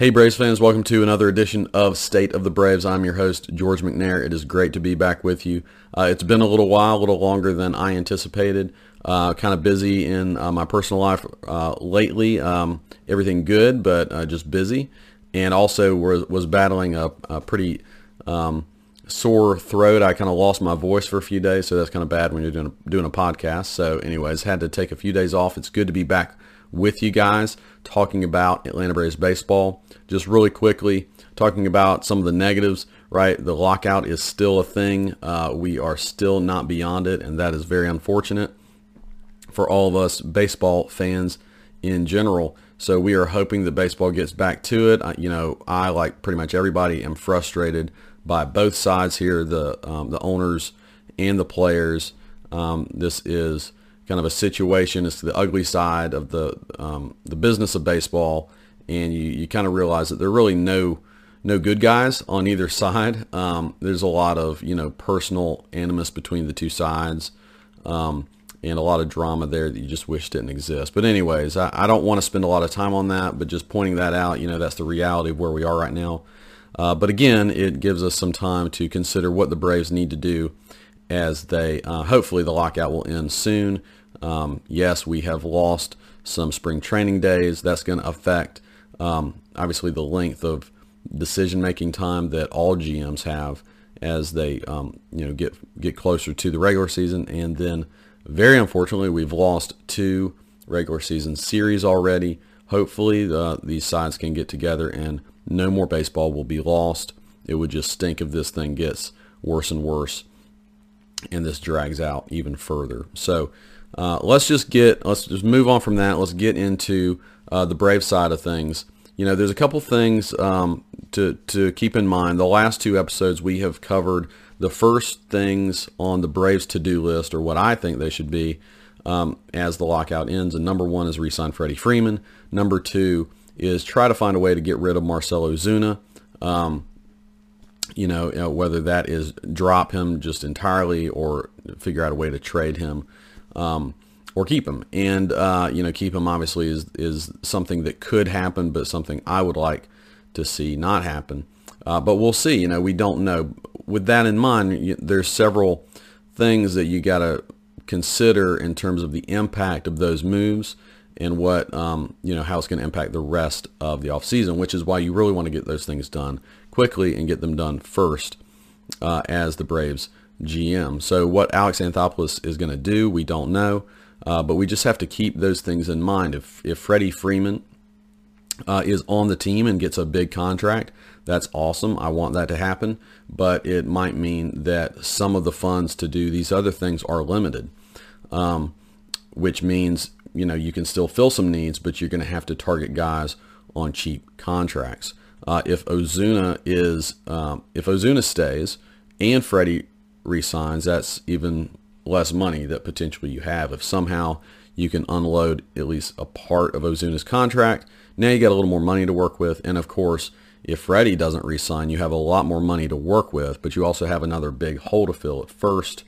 Hey Braves fans, welcome to another edition of State of the Braves. I'm your host, George McNair. It is great to be back with you. Uh, it's been a little while, a little longer than I anticipated. Uh, kind of busy in uh, my personal life uh, lately. Um, everything good, but uh, just busy. And also was, was battling a, a pretty um, sore throat. I kind of lost my voice for a few days, so that's kind of bad when you're doing a, doing a podcast. So anyways, had to take a few days off. It's good to be back with you guys talking about Atlanta Braves baseball. Just really quickly, talking about some of the negatives, right? The lockout is still a thing. Uh, we are still not beyond it, and that is very unfortunate for all of us baseball fans in general. So we are hoping that baseball gets back to it. you know, I, like pretty much everybody, am frustrated by both sides here, the, um, the owners and the players. Um, this is kind of a situation. It's the ugly side of the um, the business of baseball, and you, you kind of realize that there are really no no good guys on either side. Um, there's a lot of you know personal animus between the two sides, um, and a lot of drama there that you just wish didn't exist. But anyways, I, I, don't want to spend a lot of time on that, but just pointing that out. You know, that's the reality of where we are right now. Uh, but again, it gives us some time to consider what the Braves need to do as they uh, hopefully the lockout will end soon. Um, yes, we have lost some spring training days. That's going to affect um, obviously the length of decision-making time that all GMs have as they um, you know get get closer to the regular season. And then, very unfortunately, we've lost two regular season series already. Hopefully, uh, these sides can get together and no more baseball will be lost. It would just stink if this thing gets worse and worse and this drags out even further. So uh, let's just get let's just move on from that. Let's get into uh, the Brave side of things. You know, there's a couple things um, to to keep in mind. The last two episodes we have covered the first things on the Braves to-do list, or what I think they should be um, as the lockout ends. And number one is re-sign Freddie Freeman. Number two is try to find a way to get rid of Marcell Ozuna. Um, you know, whether that is drop him just entirely or figure out a way to trade him um, or keep him. And uh, you know, keep him obviously is is something that could happen, but something I would like to see not happen. Uh, but we'll see. You know, we don't know. With that in mind, you, there's several things that you got to consider in terms of the impact of those moves and what um, you know how it's going to impact the rest of the offseason, which is why you really want to get those things done quickly and get them done first uh, as the Braves GM. So what Alex Anthopoulos is going to do, we don't know, uh, but we just have to keep those things in mind. If if Freddie Freeman uh, is on the team and gets a big contract, that's awesome. I want that to happen, but it might mean that some of the funds to do these other things are limited, um, which means you know you can still fill some needs, but you're going to have to target guys on cheap contracts. Uh, if Ozuna is um, if Ozuna stays and Freddie resigns, that's even less money that potentially you have. If somehow you can unload at least a part of Ozuna's contract, now you get a little more money to work with. And of course, if Freddie doesn't resign, you have a lot more money to work with, but you also have another big hole to fill at first.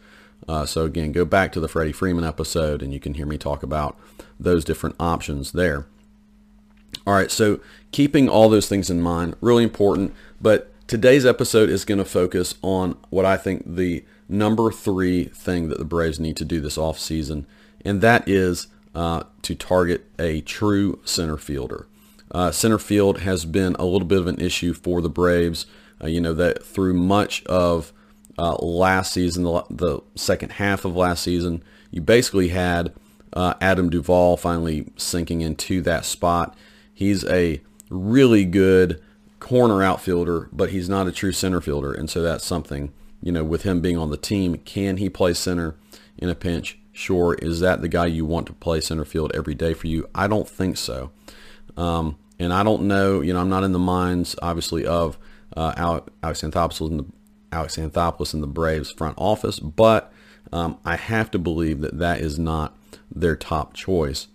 Uh, so again, go back to the Freddie Freeman episode and you can hear me talk about those different options there. All right, so keeping all those things in mind, really important. But Today's episode is going to focus on what I think the number three thing that the Braves need to do this offseason, and that is uh, to target a true center fielder. Uh, center field has been a little bit of an issue for the Braves. Uh, you know that through much of uh, last season, the, the, second half of last season, you basically had uh, Adam Duvall finally sinking into that spot. He's a really good corner outfielder, but he's not a true center fielder. And so that's something, you know, with him being on the team, can he play center in a pinch? Sure. Is that the guy you want to play center field every day for you? I don't think so. Um, and I don't know, you know, I'm not in the minds, obviously, of uh, Alex Anthopoulos and the Alex Anthopoulos in the Braves front office, but um, I have to believe that that is not their top choice.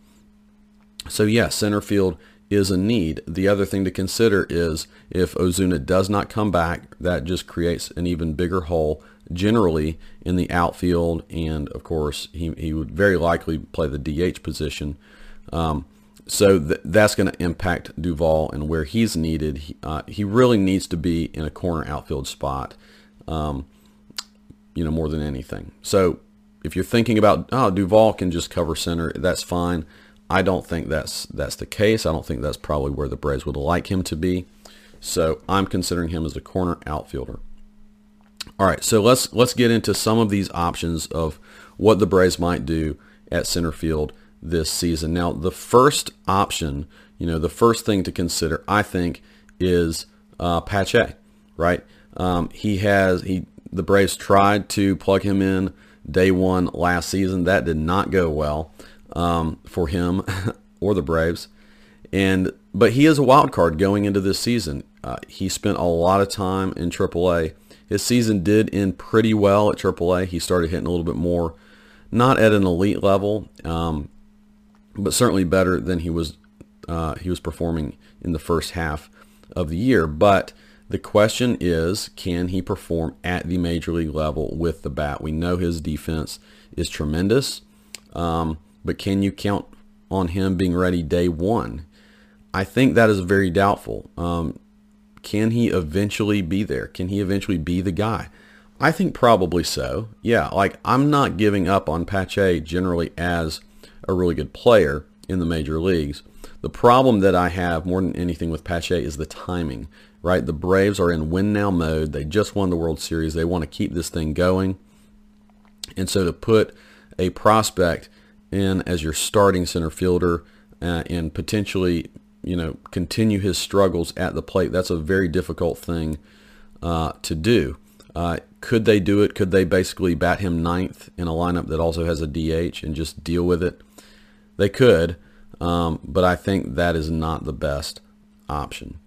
So yeah, center field is a need. The other thing to consider is if Ozuna does not come back, that just creates an even bigger hole generally in the outfield. And of course, he, he would very likely play the DH position. Um, so th- that's going to impact Duvall and where he's needed. He, uh, he, really needs to be in a corner outfield spot, um, you know, more than anything. So if you're thinking about, oh, Duvall can just cover center, that's fine. I don't think that's that's the case. I don't think that's probably where the Braves would like him to be. So I'm considering him as a corner outfielder. All right, so let's let's get into some of these options of what the Braves might do at center field this season. Now, the first option, you know, the first thing to consider, I think, is uh, Pache, right? Um, he has he the Braves tried to plug him in day one last season. That did not go well um, for him or the Braves, and but he is a wild card going into this season. Uh, he spent a lot of time in AAA. His season did end pretty well at AAA. He started hitting a little bit more, not at an elite level. Um, but certainly better than he was uh, he was performing in the first half of the year. But the question is, can he perform at the major league level with the bat? We know his defense is tremendous, um, but can you count on him being ready day one? I think that is very doubtful. Um, can he eventually be there? Can he eventually be the guy? I think probably so. Yeah, like I'm not giving up on Pache generally as a really good player in the major leagues. The problem that I have more than anything with Pache is the timing, right? The Braves are in win now mode. They just won the World Series. They want to keep this thing going. And so to put a prospect in as your starting center fielder uh, and potentially, you know, continue his struggles at the plate, that's a very difficult thing uh, to do. Uh, could they do it? Could they basically bat him ninth in a lineup that also has a DH and just deal with it? They could, um, but I think that is not the best option.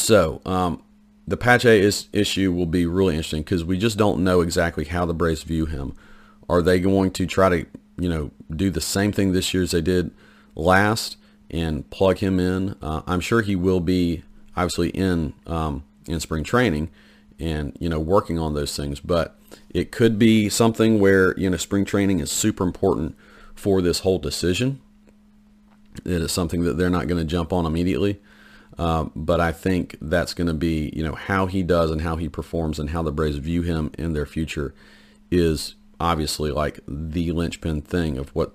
So um, the Pache is, issue will be really interesting because we just don't know exactly how the Braves view him. Are they going to try to, you know, do the same thing this year as they did last and plug him in? Uh, I'm sure he will be obviously in um, in spring training and you know working on those things, but it could be something where you know spring training is super important for this whole decision. It is something that they're not going to jump on immediately. Uh, but I think that's going to be, you know, how he does and how he performs and how the Braves view him in their future is obviously like the linchpin thing of what,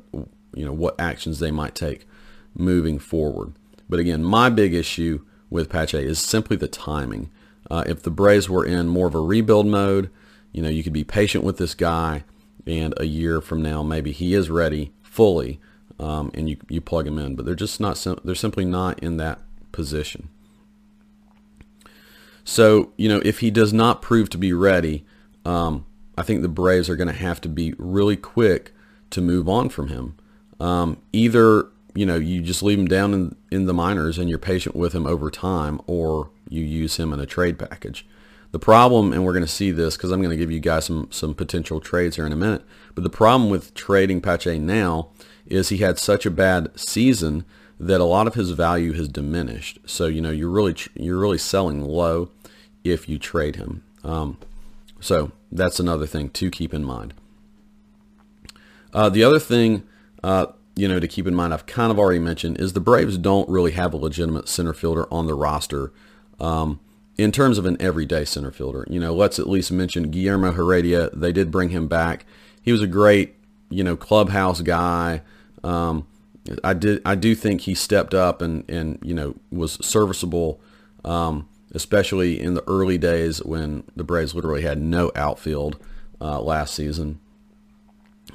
you know, what actions they might take moving forward. But again, my big issue with Pache is simply the timing. Uh, if the Braves were in more of a rebuild mode, you know, you could be patient with this guy, and a year from now, maybe he is ready fully, um, and you you plug him in. But they're just not. They're simply not in that position. So you know, if he does not prove to be ready, um, I think the Braves are going to have to be really quick to move on from him. Um, either you know you just leave him down in, in the minors and you're patient with him over time, or you use him in a trade package. The problem, and we're going to see this because I'm going to give you guys some, some potential trades here in a minute, but the problem with trading Pache now is he had such a bad season that a lot of his value has diminished. So, you know, you're really, you're really selling low if you trade him. Um, so that's another thing to keep in mind. Uh, the other thing, uh, you know, to keep in mind, I've kind of already mentioned, is the Braves don't really have a legitimate center fielder on the roster. Um, in terms of an everyday center fielder. You know, let's at least mention Guillermo Heredia. They did bring him back. He was a great, you know, clubhouse guy. Um, I did, I do think he stepped up and, and you know, was serviceable, um, especially in the early days when the Braves literally had no outfield uh, last season.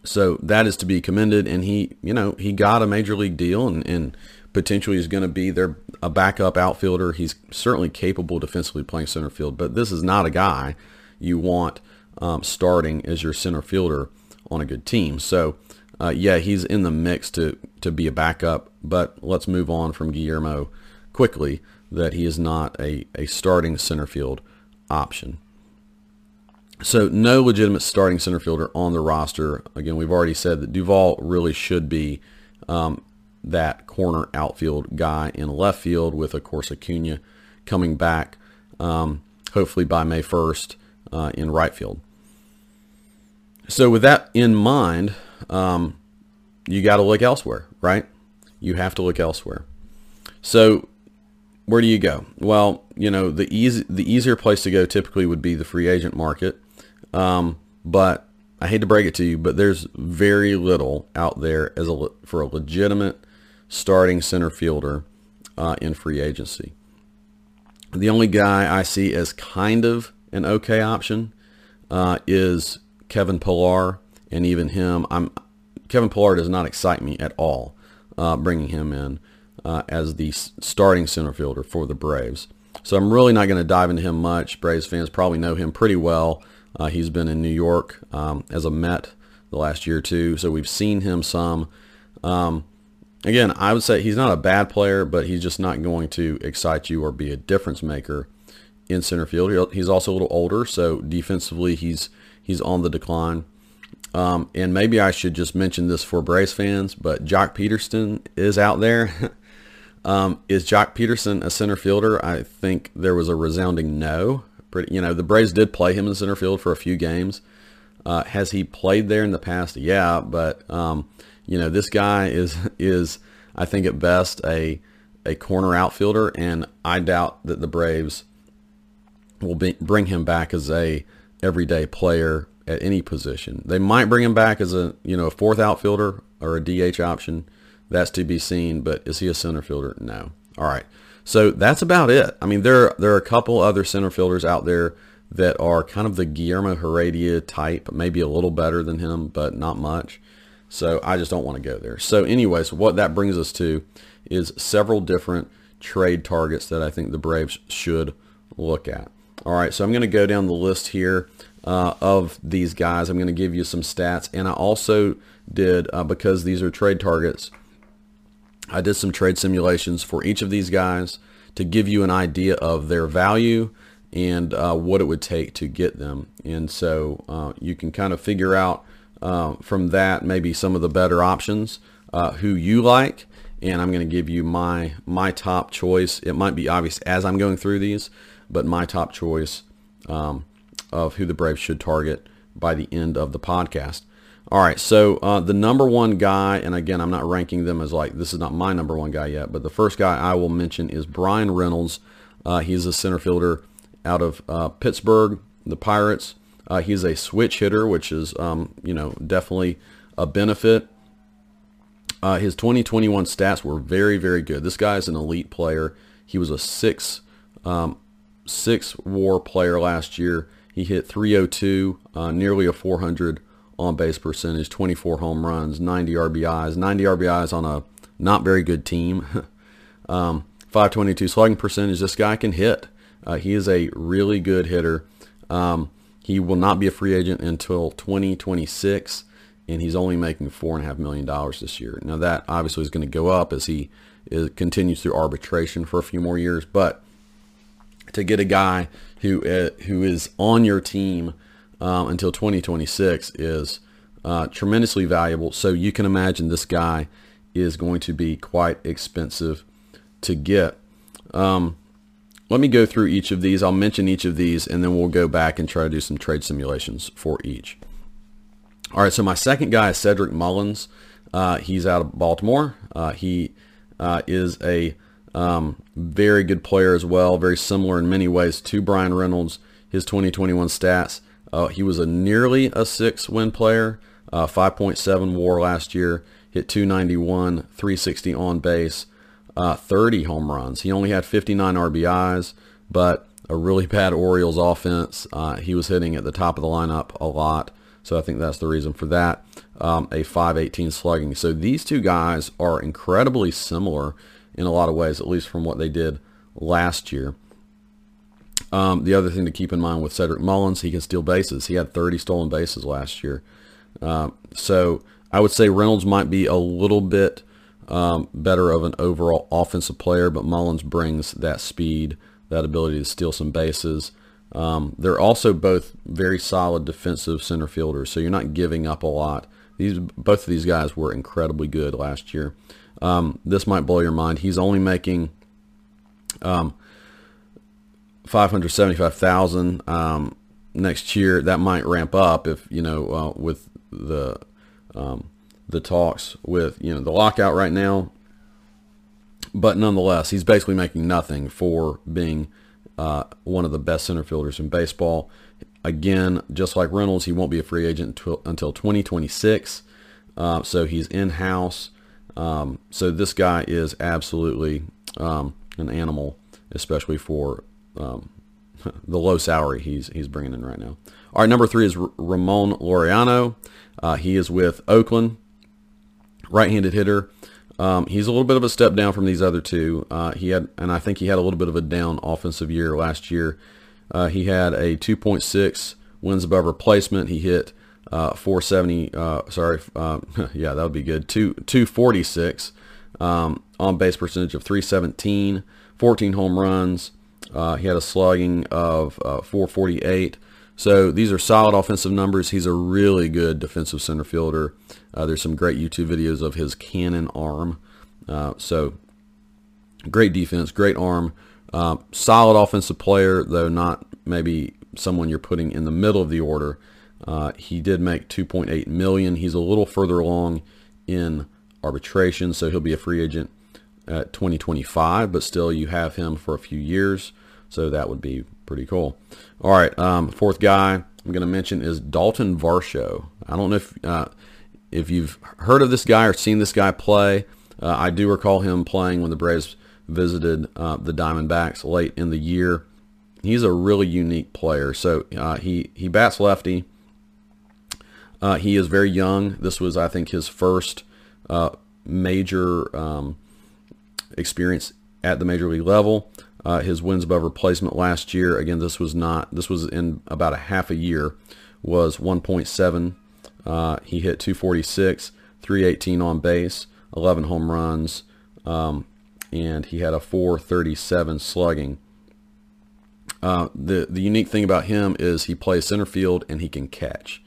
So that is to be commended, and he, you know, he got a major league deal, and, and potentially is going to be their a backup outfielder. He's certainly capable defensively playing center field, but this is not a guy you want um, starting as your center fielder on a good team. So, uh, yeah, he's in the mix to to be a backup. But let's move on from Guillermo quickly. That he is not a, a starting center field option. So no legitimate starting center fielder on the roster. Again, we've already said that Duvall really should be um, that corner outfield guy in left field with, of course, Acuna coming back um, hopefully by May 1st uh, in right field. So with that in mind, um, you got to look elsewhere, right? You have to look elsewhere. So where do you go? Well, you know the easy the easier place to go typically would be the free agent market, um, but I hate to break it to you, but there's very little out there as a for a legitimate starting center fielder uh, in free agency. The only guy I see as kind of an okay option uh, is Kevin Pillar, and even him, I'm Kevin Pillar does not excite me at all. Uh, bringing him in uh, as the starting center fielder for the Braves. So I'm really not going to dive into him much. Braves fans probably know him pretty well. Uh, he's been in New York um, as a Met the last year or two, so we've seen him some. Um, again, I would say he's not a bad player, but he's just not going to excite you or be a difference maker in center field. He's also a little older, so defensively he's he's on the decline. Um, and maybe I should just mention this for Braves fans, but Joc Pederson is out there. um, is Joc Pederson a center fielder? I think there was a resounding no. Pretty, you know, the Braves did play him in center field for a few games. Uh, has he played there in the past? Yeah, but um, you know, this guy is is I think at best a a corner outfielder, and I doubt that the Braves will be, bring him back as a everyday player at any position. They might bring him back as a you know a fourth outfielder or a DH option. That's to be seen. But is he a center fielder? No. All right. So that's about it. I mean, there there are a couple other center fielders out there that are kind of the Guillermo Heredia type, maybe a little better than him, but not much. So I just don't want to go there. So anyways, what that brings us to is several different trade targets that I think the Braves should look at. All right, so I'm going to go down the list here uh, of these guys. I'm going to give you some stats. And I also did, uh, because these are trade targets, I did some trade simulations for each of these guys to give you an idea of their value and uh, what it would take to get them. And so uh, you can kind of figure out uh, from that maybe some of the better options, uh, who you like, and I'm going to give you my my top choice. It might be obvious as I'm going through these, but my top choice um, of who the Braves should target by the end of the podcast. All right, so uh, the number one guy, and again, I'm not ranking them as like this is not my number one guy yet, but the first guy I will mention is Bryan Reynolds. Uh, he's a center fielder out of uh, Pittsburgh, the Pirates. Uh, he's a switch hitter, which is um, you know definitely a benefit. Uh, his 2021 stats were very, very good. This guy is an elite player. He was a six um, six WAR player last year. He hit 302, uh, nearly a 400 on base percentage, 24 home runs, 90 RBIs, 90 RBIs on a not very good team. um, 522 slugging percentage. This guy can hit. Uh, he is a really good hitter. Um, he will not be a free agent until 2026, and he's only making four and a half million dollars this year. Now that obviously is going to go up as he is, continues through arbitration for a few more years, but to get a guy who uh, who is on your team um, until 2026 is uh, tremendously valuable. So you can imagine this guy is going to be quite expensive to get. Um, let me go through each of these. I'll mention each of these, and then we'll go back and try to do some trade simulations for each. All right, so my second guy is Cedric Mullins. Uh, he's out of Baltimore. Uh, he uh, is a um, very good player as well, very similar in many ways to Bryan Reynolds. His 2021 stats, uh, he was a nearly a six win player, uh, 5.7 WAR last year, hit 291, 360 on base, uh, 30 home runs. He only had 59 RBIs, but a really bad Orioles offense. Uh, he was hitting at the top of the lineup a lot, so I think that's the reason for that. Um, a 518 slugging. So these two guys are incredibly similar in a lot of ways, at least from what they did last year. Um, the other thing to keep in mind with Cedric Mullins, he can steal bases. He had 30 stolen bases last year. Uh, so I would say Reynolds might be a little bit um, better of an overall offensive player, but Mullins brings that speed, that ability to steal some bases. Um, they're also both very solid defensive center fielders, so you're not giving up a lot. These both of these guys were incredibly good last year. Um, this might blow your mind. He's only making um, 575,000 um, next year. That might ramp up if you know uh, with the um, the talks with you know the lockout right now. But nonetheless, he's basically making nothing for being uh, one of the best center fielders in baseball. Again, just like Reynolds, he won't be a free agent until 2026. Uh, so he's in house. Um, so this guy is absolutely um, an animal, especially for um, the low salary he's he's bringing in right now. All right, number three is R- Ramon Laureano. Uh, he is with Oakland, right-handed hitter. Um, he's a little bit of a step down from these other two. Uh, he had, and I think he had a little bit of a down offensive year last year. Uh, he had a 2.6 wins above replacement. He hit uh, 470. Uh, sorry, uh, yeah, that would be good. Two 246 um, on base percentage of 317, 14 home runs. Uh, he had a slugging of 448. So these are solid offensive numbers. He's a really good defensive center fielder. there's some great YouTube videos of his cannon arm. so great defense, great arm. Uh, solid offensive player, though not maybe someone you're putting in the middle of the order. Uh, he did make 2.8 million. He's a little further along in arbitration, so he'll be a free agent at 2025. But still, you have him for a few years, so that would be pretty cool. All right, um, fourth guy I'm going to mention is Dalton Varsho. I don't know if uh, if you've heard of this guy or seen this guy play. Uh, I do recall him playing when the Braves visited uh, the Diamondbacks late in the year. He's a really unique player. So uh, he he bats lefty. Uh, he is very young. This was, I think, his first uh, major um, experience at the major league level. Uh, his wins above replacement last year, again, this was not. This was in about a half a year. Was 1.7. Uh, he hit 246, 318 on base, 11 home runs. Um, and he had a 437 slugging. Uh, the the unique thing about him is he plays center field and he can catch.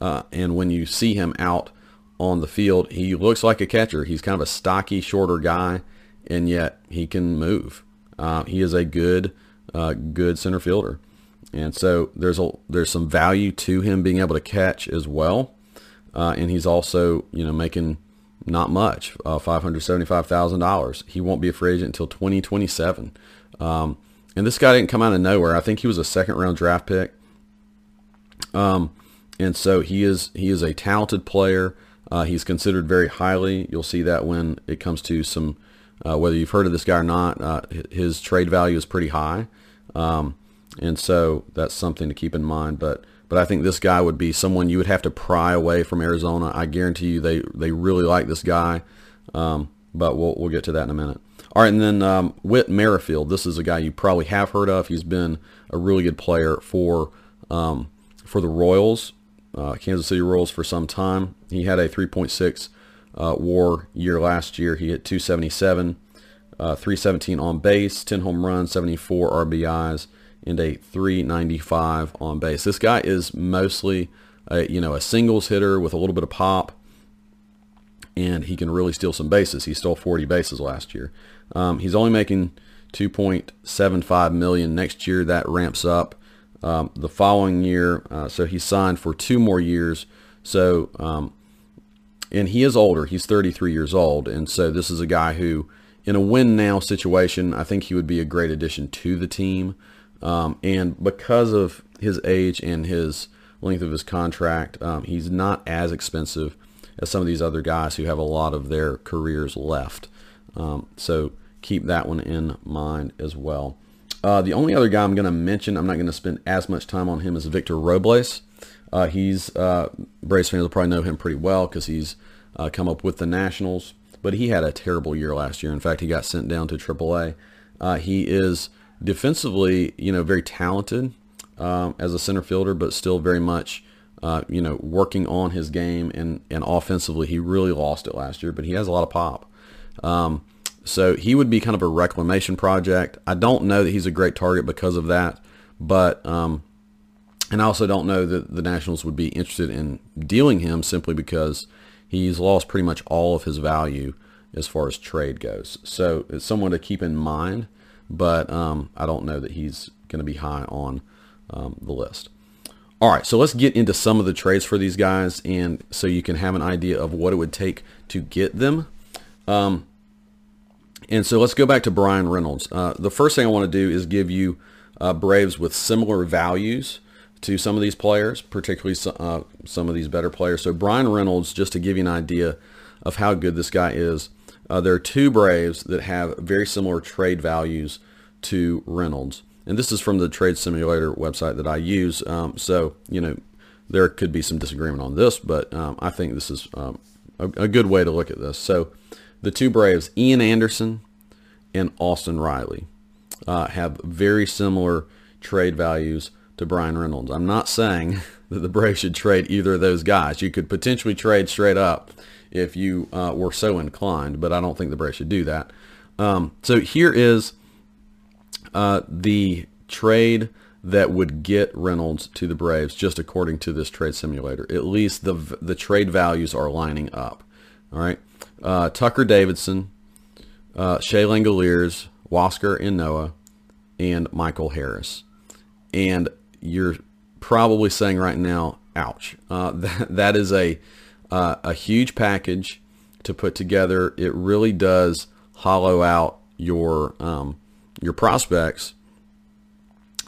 Uh, and when you see him out on the field, he looks like a catcher. He's kind of a stocky, shorter guy, and yet he can move. Uh, he is a good uh, good center fielder, and so there's a there's some value to him being able to catch as well. Uh, and he's also you know making not much, uh, $575,000. He won't be a free agent until 2027. Um, and this guy didn't come out of nowhere. I think he was a second round draft pick. Um, and so he is he is a talented player. Uh, he's considered very highly. You'll see that when it comes to some, uh, whether you've heard of this guy or not, uh, his trade value is pretty high. Um, and so that's something to keep in mind. But but I think this guy would be someone you would have to pry away from Arizona. I guarantee you they, they really like this guy. Um, but we'll, we'll get to that in a minute. All right, and then um, Whit Merrifield. This is a guy you probably have heard of. He's been a really good player for um, for the Royals, uh, Kansas City Royals, for some time. He had a 3.6 uh, WAR year last year. He hit 277, uh, 317 on base, 10 home runs, 74 RBIs, and a 395 on base. This guy is mostly, a, you know, a singles hitter with a little bit of pop, and he can really steal some bases. He stole 40 bases last year. Um, he's only making 2.75 million next year. That ramps up um, the following year. Uh, so he signed for two more years. So, um, and he is older. He's 33 years old, and so this is a guy who, in a win now situation, I think he would be a great addition to the team. Um, and because of his age and his length of his contract, um, he's not as expensive as some of these other guys who have a lot of their careers left. Um, so keep that one in mind as well. Uh, the only other guy I'm going to mention, I'm not going to spend as much time on him, is Victor Robles. Uh, he's uh, Braves fans will probably know him pretty well because he's uh, come up with the Nationals, but he had a terrible year last year. In fact, he got sent down to AAA. Uh, he is defensively, you know, very talented um, as a center fielder, but still very much, uh, you know, working on his game and, and offensively, he really lost it last year, but he has a lot of pop. Um, so he would be kind of a reclamation project. I don't know that he's a great target because of that, but um, and I also don't know that the Nationals would be interested in dealing him simply because he's lost pretty much all of his value as far as trade goes. So it's someone to keep in mind, but um, I don't know that he's going to be high on um, the list. All right, so let's get into some of the trades for these guys, and so you can have an idea of what it would take to get them. Um, and so let's go back to Bryan Reynolds. Uh, the first thing I want to do is give you uh, Braves with similar values to some of these players, particularly uh, some of these better players. So Bryan Reynolds, just to give you an idea of how good this guy is, uh, there are two Braves that have very similar trade values to Reynolds. And this is from the trade simulator website that I use. Um, so, you know, there could be some disagreement on this, but um, I think this is um, a, a, good way to look at this. So the two Braves, Ian Anderson and Austin Riley, uh, have very similar trade values to Bryan Reynolds. I'm not saying that the Braves should trade either of those guys. You could potentially trade straight up if you uh, were so inclined, but I don't think the Braves should do that. Um, so here is uh, the trade that would get Reynolds to the Braves, just according to this trade simulator. At least the the trade values are lining up. All right, uh, Tucker Davidson, uh, Shea Huascar Ynoa, and Michael Harris. And you're probably saying right now, ouch. Uh, that, that is a, uh, a huge package to put together. It really does hollow out your, um, your prospects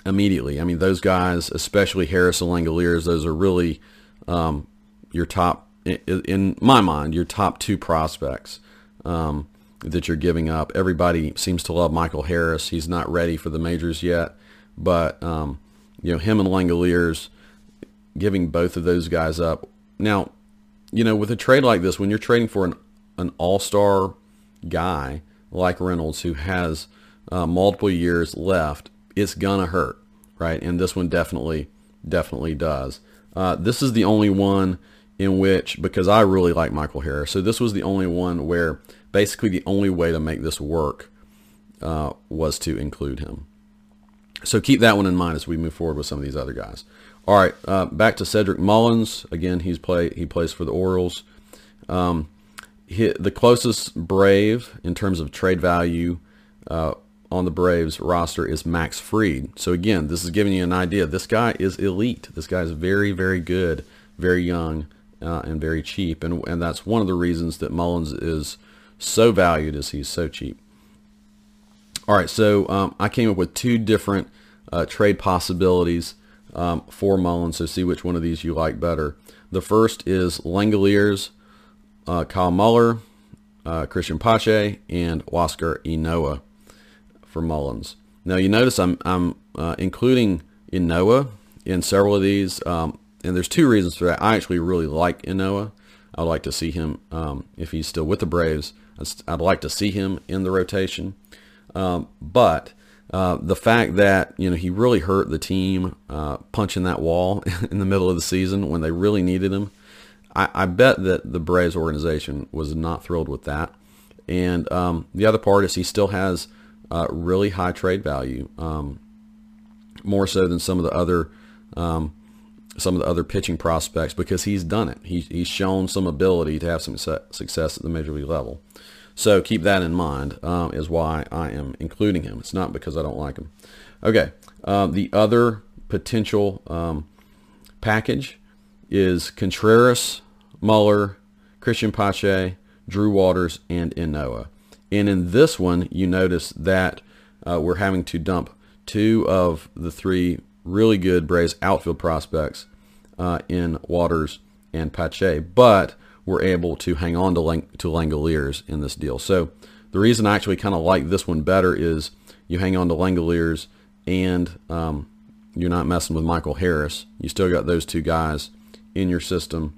immediately. I mean, those guys, especially Harris and Langeliers, those are really um, your top, in my mind, your top two prospects um, that you're giving up. Everybody seems to love Michael Harris. He's not ready for the majors yet, but um, you know, him and Langeliers, giving both of those guys up. Now, you know, with a trade like this, when you're trading for an, an all-star guy like Reynolds who has uh, multiple years left, it's gonna hurt, right? And this one definitely, definitely does. Uh, this is the only one in which, because I really like Michael Harris, so this was the only one where basically the only way to make this work uh, was to include him. So keep that one in mind as we move forward with some of these other guys. All right, uh, back to Cedric Mullins. Again, he's play he plays for the Orioles. Um, he, the closest Brave in terms of trade value uh, on the Braves roster is Max Fried. So again, this is giving you an idea. This guy is elite. This guy is very, very good, very young, uh, and very cheap. And, and that's one of the reasons that Mullins is so valued is he's so cheap. All right, so um, I came up with two different uh, trade possibilities um, for Mullins, so see which one of these you like better. The first is Langeliers, uh, Kyle Muller, uh, Cristian Pache, and Huascar Ynoa for Mullins. Now you notice I'm, I'm uh, including Ynoa in several of these, um, and there's two reasons for that. I actually really like Ynoa. I'd like to see him, um, if he's still with the Braves, I'd like to see him in the rotation. Um, but uh, the fact that you know he really hurt the team uh, punching that wall in the middle of the season when they really needed him, I, I bet that the Braves organization was not thrilled with that. And um, the other part is he still has uh, really high trade value, um, more so than some of the other um, some of the other pitching prospects because he's done it. He, he's shown some ability to have some success at the major league level. So keep that in mind um, is why I am including him. It's not because I don't like him. Okay, um, the other potential um, package is Contreras, Muller, Cristian Pache, Drew Waters, and Ynoa. And in this one, you notice that uh, we're having to dump two of the three really good Braves outfield prospects uh, in Waters and Pache, but were able to hang on to, Lang- to Langeliers in this deal. So the reason I actually kind of like this one better is you hang on to Langeliers and um, you're not messing with Michael Harris. You still got those two guys in your system,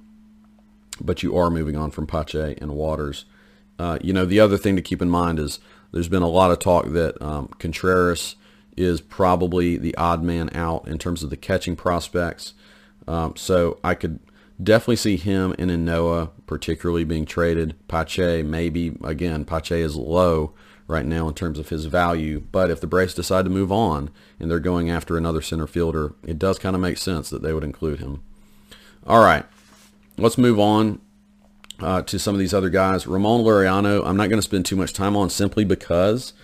but you are moving on from Pache and Waters. Uh, you know, the other thing to keep in mind is there's been a lot of talk that um, Contreras is probably the odd man out in terms of the catching prospects. Um, so I could Definitely see him and Ynoa particularly being traded. Pache, maybe, again, Pache is low right now in terms of his value. But if the Braves decide to move on and they're going after another center fielder, it does kind of make sense that they would include him. All right, let's move on uh, to some of these other guys. Ramon Laureano, I'm not going to spend too much time on simply because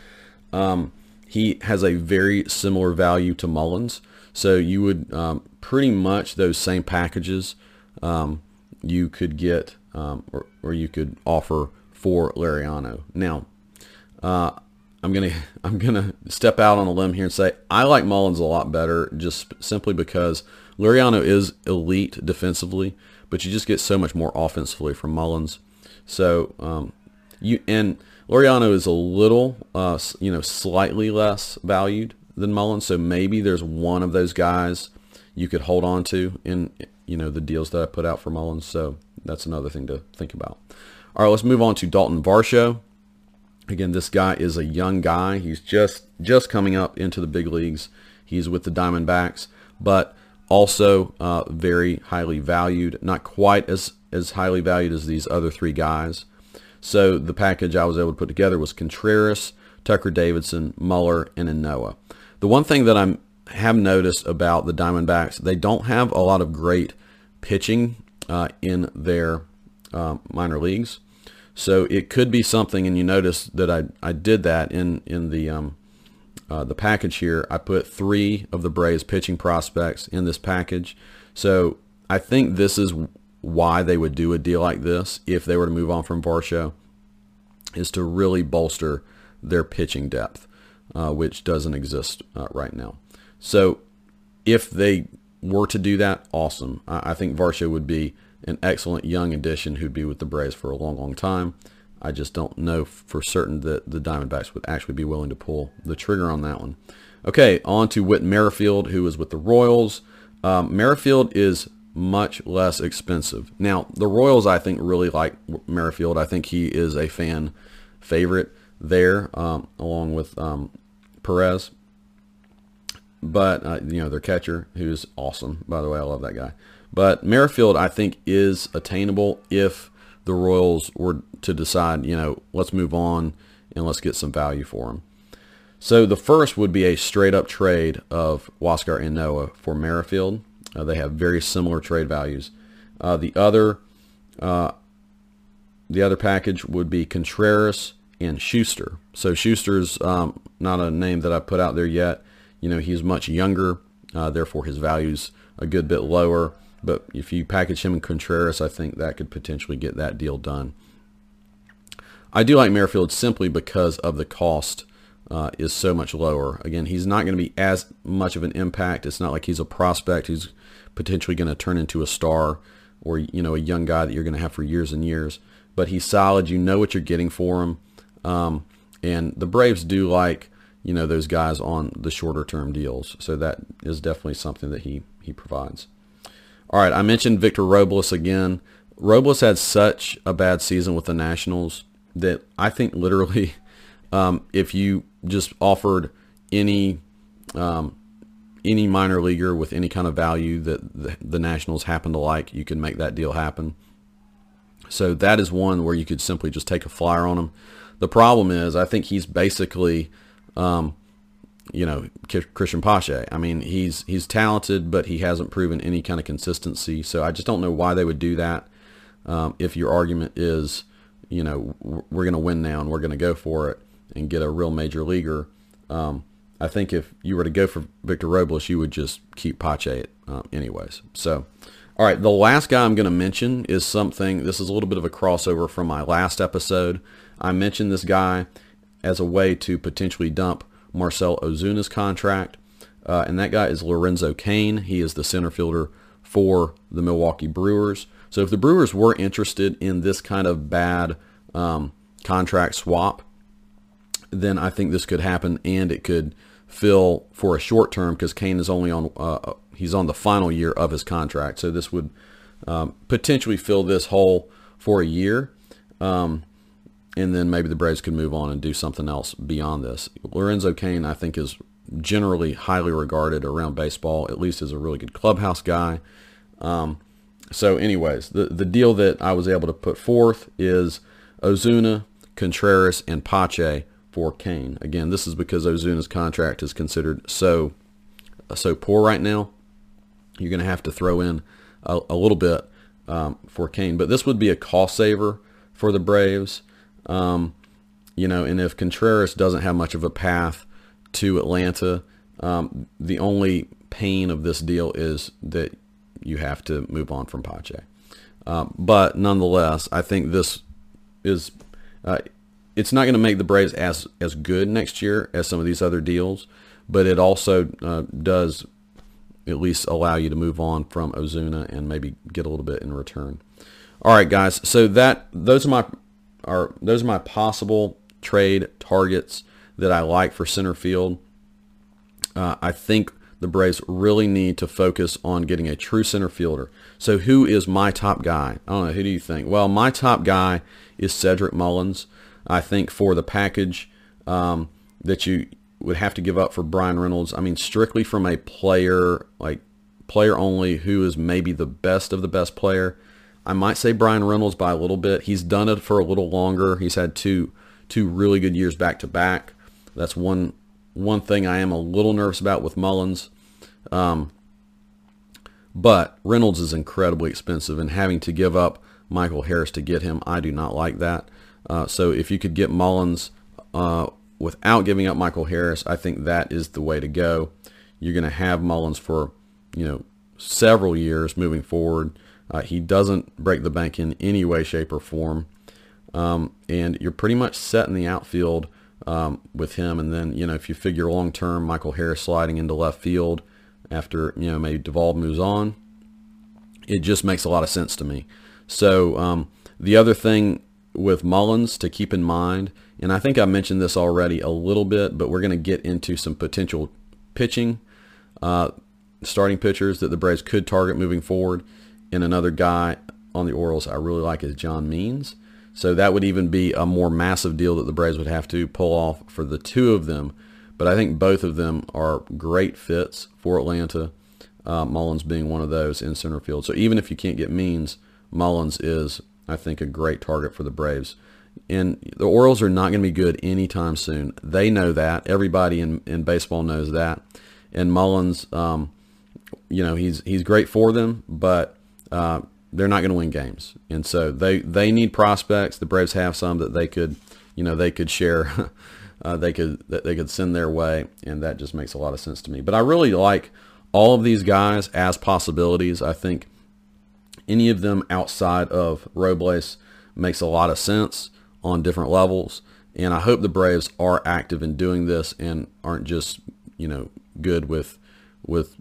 um, he has a very similar value to Mullins. So you would um, pretty much those same packages um, you could get um, or, or, you could offer for Laureano. Now, uh, I'm gonna I'm gonna step out on a limb here and say I like Mullins a lot better, just simply because Laureano is elite defensively, but you just get so much more offensively from Mullins. So um, you and Laureano is a little, uh, you know, slightly less valued than Mullins. So maybe there's one of those guys you could hold on to in, you know, the deals that I put out for Mullins. So that's another thing to think about. All right, let's move on to Dalton Varsho. Again, this guy is a young guy. He's just just coming up into the big leagues. He's with the Diamondbacks, but also uh, very highly valued. Not quite as as highly valued as these other three guys. So the package I was able to put together was Contreras, Tucker Davidson, Muller, and Ynoa. The one thing that I have noticed about the Diamondbacks, they don't have a lot of great pitching uh, in their uh, minor leagues. So it could be something, and you notice that I, I did that in, in the, um, uh, the package here. I put three of the Braves pitching prospects in this package. So I think this is why they would do a deal like this if they were to move on from Varsho is to really bolster their pitching depth, uh, which doesn't exist uh, right now. So if they were to do that, awesome. I, I think Varsho would be an excellent young addition who'd be with the Braves for a long, long time. I just don't know for certain that the Diamondbacks would actually be willing to pull the trigger on that one. Okay, on to Whit Merrifield, who is with the Royals. Um, Merrifield is much less expensive. Now, the Royals, I think, really like Merrifield. I think he is a fan favorite there, um, along with um, Perez. But, uh, you know, their catcher, who's awesome, by the way. I love that guy. But Merrifield, I think, is attainable if the Royals were to decide, you know, let's move on and let's get some value for him. So the first would be a straight up trade of Huascar Ynoa for Merrifield. Uh, they have very similar trade values. Uh, the other uh, the other package would be Contreras and Shuster. So Shuster's um, not a name that I put out there yet. You know, he's much younger, uh, therefore his value's a good bit lower. But if you package him and Contreras, I think that could potentially get that deal done. I do like Merrifield simply because of the cost uh, is so much lower. Again, he's not going to be as much of an impact. It's not like he's a prospect who's potentially going to turn into a star or you know a young guy that you're going to have for years and years. But he's solid. You know what you're getting for him. Um, and the Braves do like you know those guys on the shorter term deals. So that is definitely something that he he provides. All right, I mentioned Victor Robles again. Robles had such a bad season with the Nationals that I think literally, um, if you just offered any um, any minor leaguer with any kind of value that the, the, Nationals happen to like, you can make that deal happen. So that is one where you could simply just take a flyer on him. The problem is, I think he's basically, um, you know, Cristian Pache. I mean, he's he's talented, but he hasn't proven any kind of consistency. So I just don't know why they would do that. Um, if your argument is, you know, we're going to win now and we're going to go for it and get a real major leaguer. Um, I think if you were to go for Victor Robles, you would just keep Pache uh, anyways. So, all right, the last guy I'm going to mention is something, this is a little bit of a crossover from my last episode. I mentioned this guy as a way to potentially dump Marcell Ozuna's contract, uh, and that guy is Lorenzo Cain. He is the center fielder for the Milwaukee Brewers. So if the Brewers were interested in this kind of bad um, contract swap, then I think this could happen, and it could fill for a short term because Cain is only on uh, uh, he's on the final year of his contract. So this would um, potentially fill this hole for a year. Um, and then maybe the Braves could move on and do something else beyond this. Lorenzo Cain, I think, is generally highly regarded around baseball, at least as a really good clubhouse guy. Um, so anyways, the, the deal that I was able to put forth is Ozuna, Contreras, and Pache for Cain. Again, this is because Ozuna's contract is considered so so poor right now. You're going to have to throw in a, a little bit um, for Cain, But this would be a cost saver for the Braves. Um, you know, and if Contreras doesn't have much of a path to Atlanta, um, the only pain of this deal is that you have to move on from Pache. Uh, but nonetheless, I think this is uh, it's not going to make the Braves as as good next year as some of these other deals, but it also uh, does at least allow you to move on from Ozuna and maybe get a little bit in return. All right, guys. So that those are my are those are my possible trade targets that I like for center field. Uh, I think the Braves really need to focus on getting a true center fielder. So who is my top guy? I don't know. Who do you think? Well, my top guy is Cedric Mullins. I think for the package um, that you would have to give up for Bryan Reynolds, I mean, strictly from a player, like player only, who is maybe the best of the best player, I might say Bryan Reynolds by a little bit. He's done it for a little longer. He's had two two really good years back to back. That's one one thing I am a little nervous about with Mullins. Um, but Reynolds is incredibly expensive, and having to give up Michael Harris to get him, I do not like that. Uh, so if you could get Mullins uh, without giving up Michael Harris, I think that is the way to go. You're going to have Mullins for you know several years moving forward. Uh, he doesn't break the bank in any way, shape, or form, um, and you're pretty much set in the outfield um, with him. And then you know if you figure long term, Michael Harris sliding into left field after you know maybe Duvall moves on, it just makes a lot of sense to me. So um, the other thing with Mullins to keep in mind, and I think I mentioned this already a little bit, but we're going to get into some potential pitching, uh, starting pitchers that the Braves could target moving forward. And another guy on the Orioles I really like is John Means. So that would even be a more massive deal that the Braves would have to pull off for the two of them. But I think both of them are great fits for Atlanta. Uh, Mullins being one of those in center field. So even if you can't get Means, Mullins is I think, a great target for the Braves. And the Orioles are not going to be good anytime soon. They know that. Everybody in, in baseball knows that. And Mullins, um, you know, he's he's great for them, but uh, they're not going to win games. And so they they need prospects. The Braves have some that they could, you know, they could share. uh, they could that they could send their way, and that just makes a lot of sense to me. But I really like all of these guys as possibilities. I think any of them outside of Robles makes a lot of sense on different levels. And I hope the Braves are active in doing this and aren't just, you know, good with with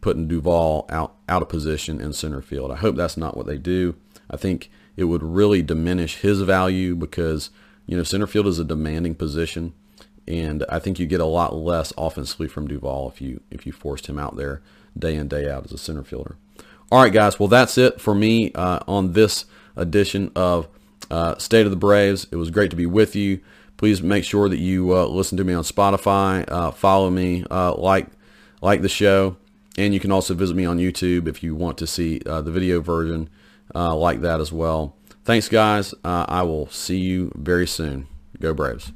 putting Duvall out out of position in center field. I hope that's not what they do. I think it would really diminish his value because, you know, center field is a demanding position and I think you get a lot less offensively from Duvall if you if you forced him out there day in day out as a center fielder. All right, guys. Well, that's it for me uh, on this edition of uh, State of the Braves. It was great to be with you. Please make sure that you uh, listen to me on Spotify, uh, follow me, uh, like like the show, and you can also visit me on YouTube if you want to see uh, the video version like that as well. Thanks, guys. I will see you very soon. Go Braves.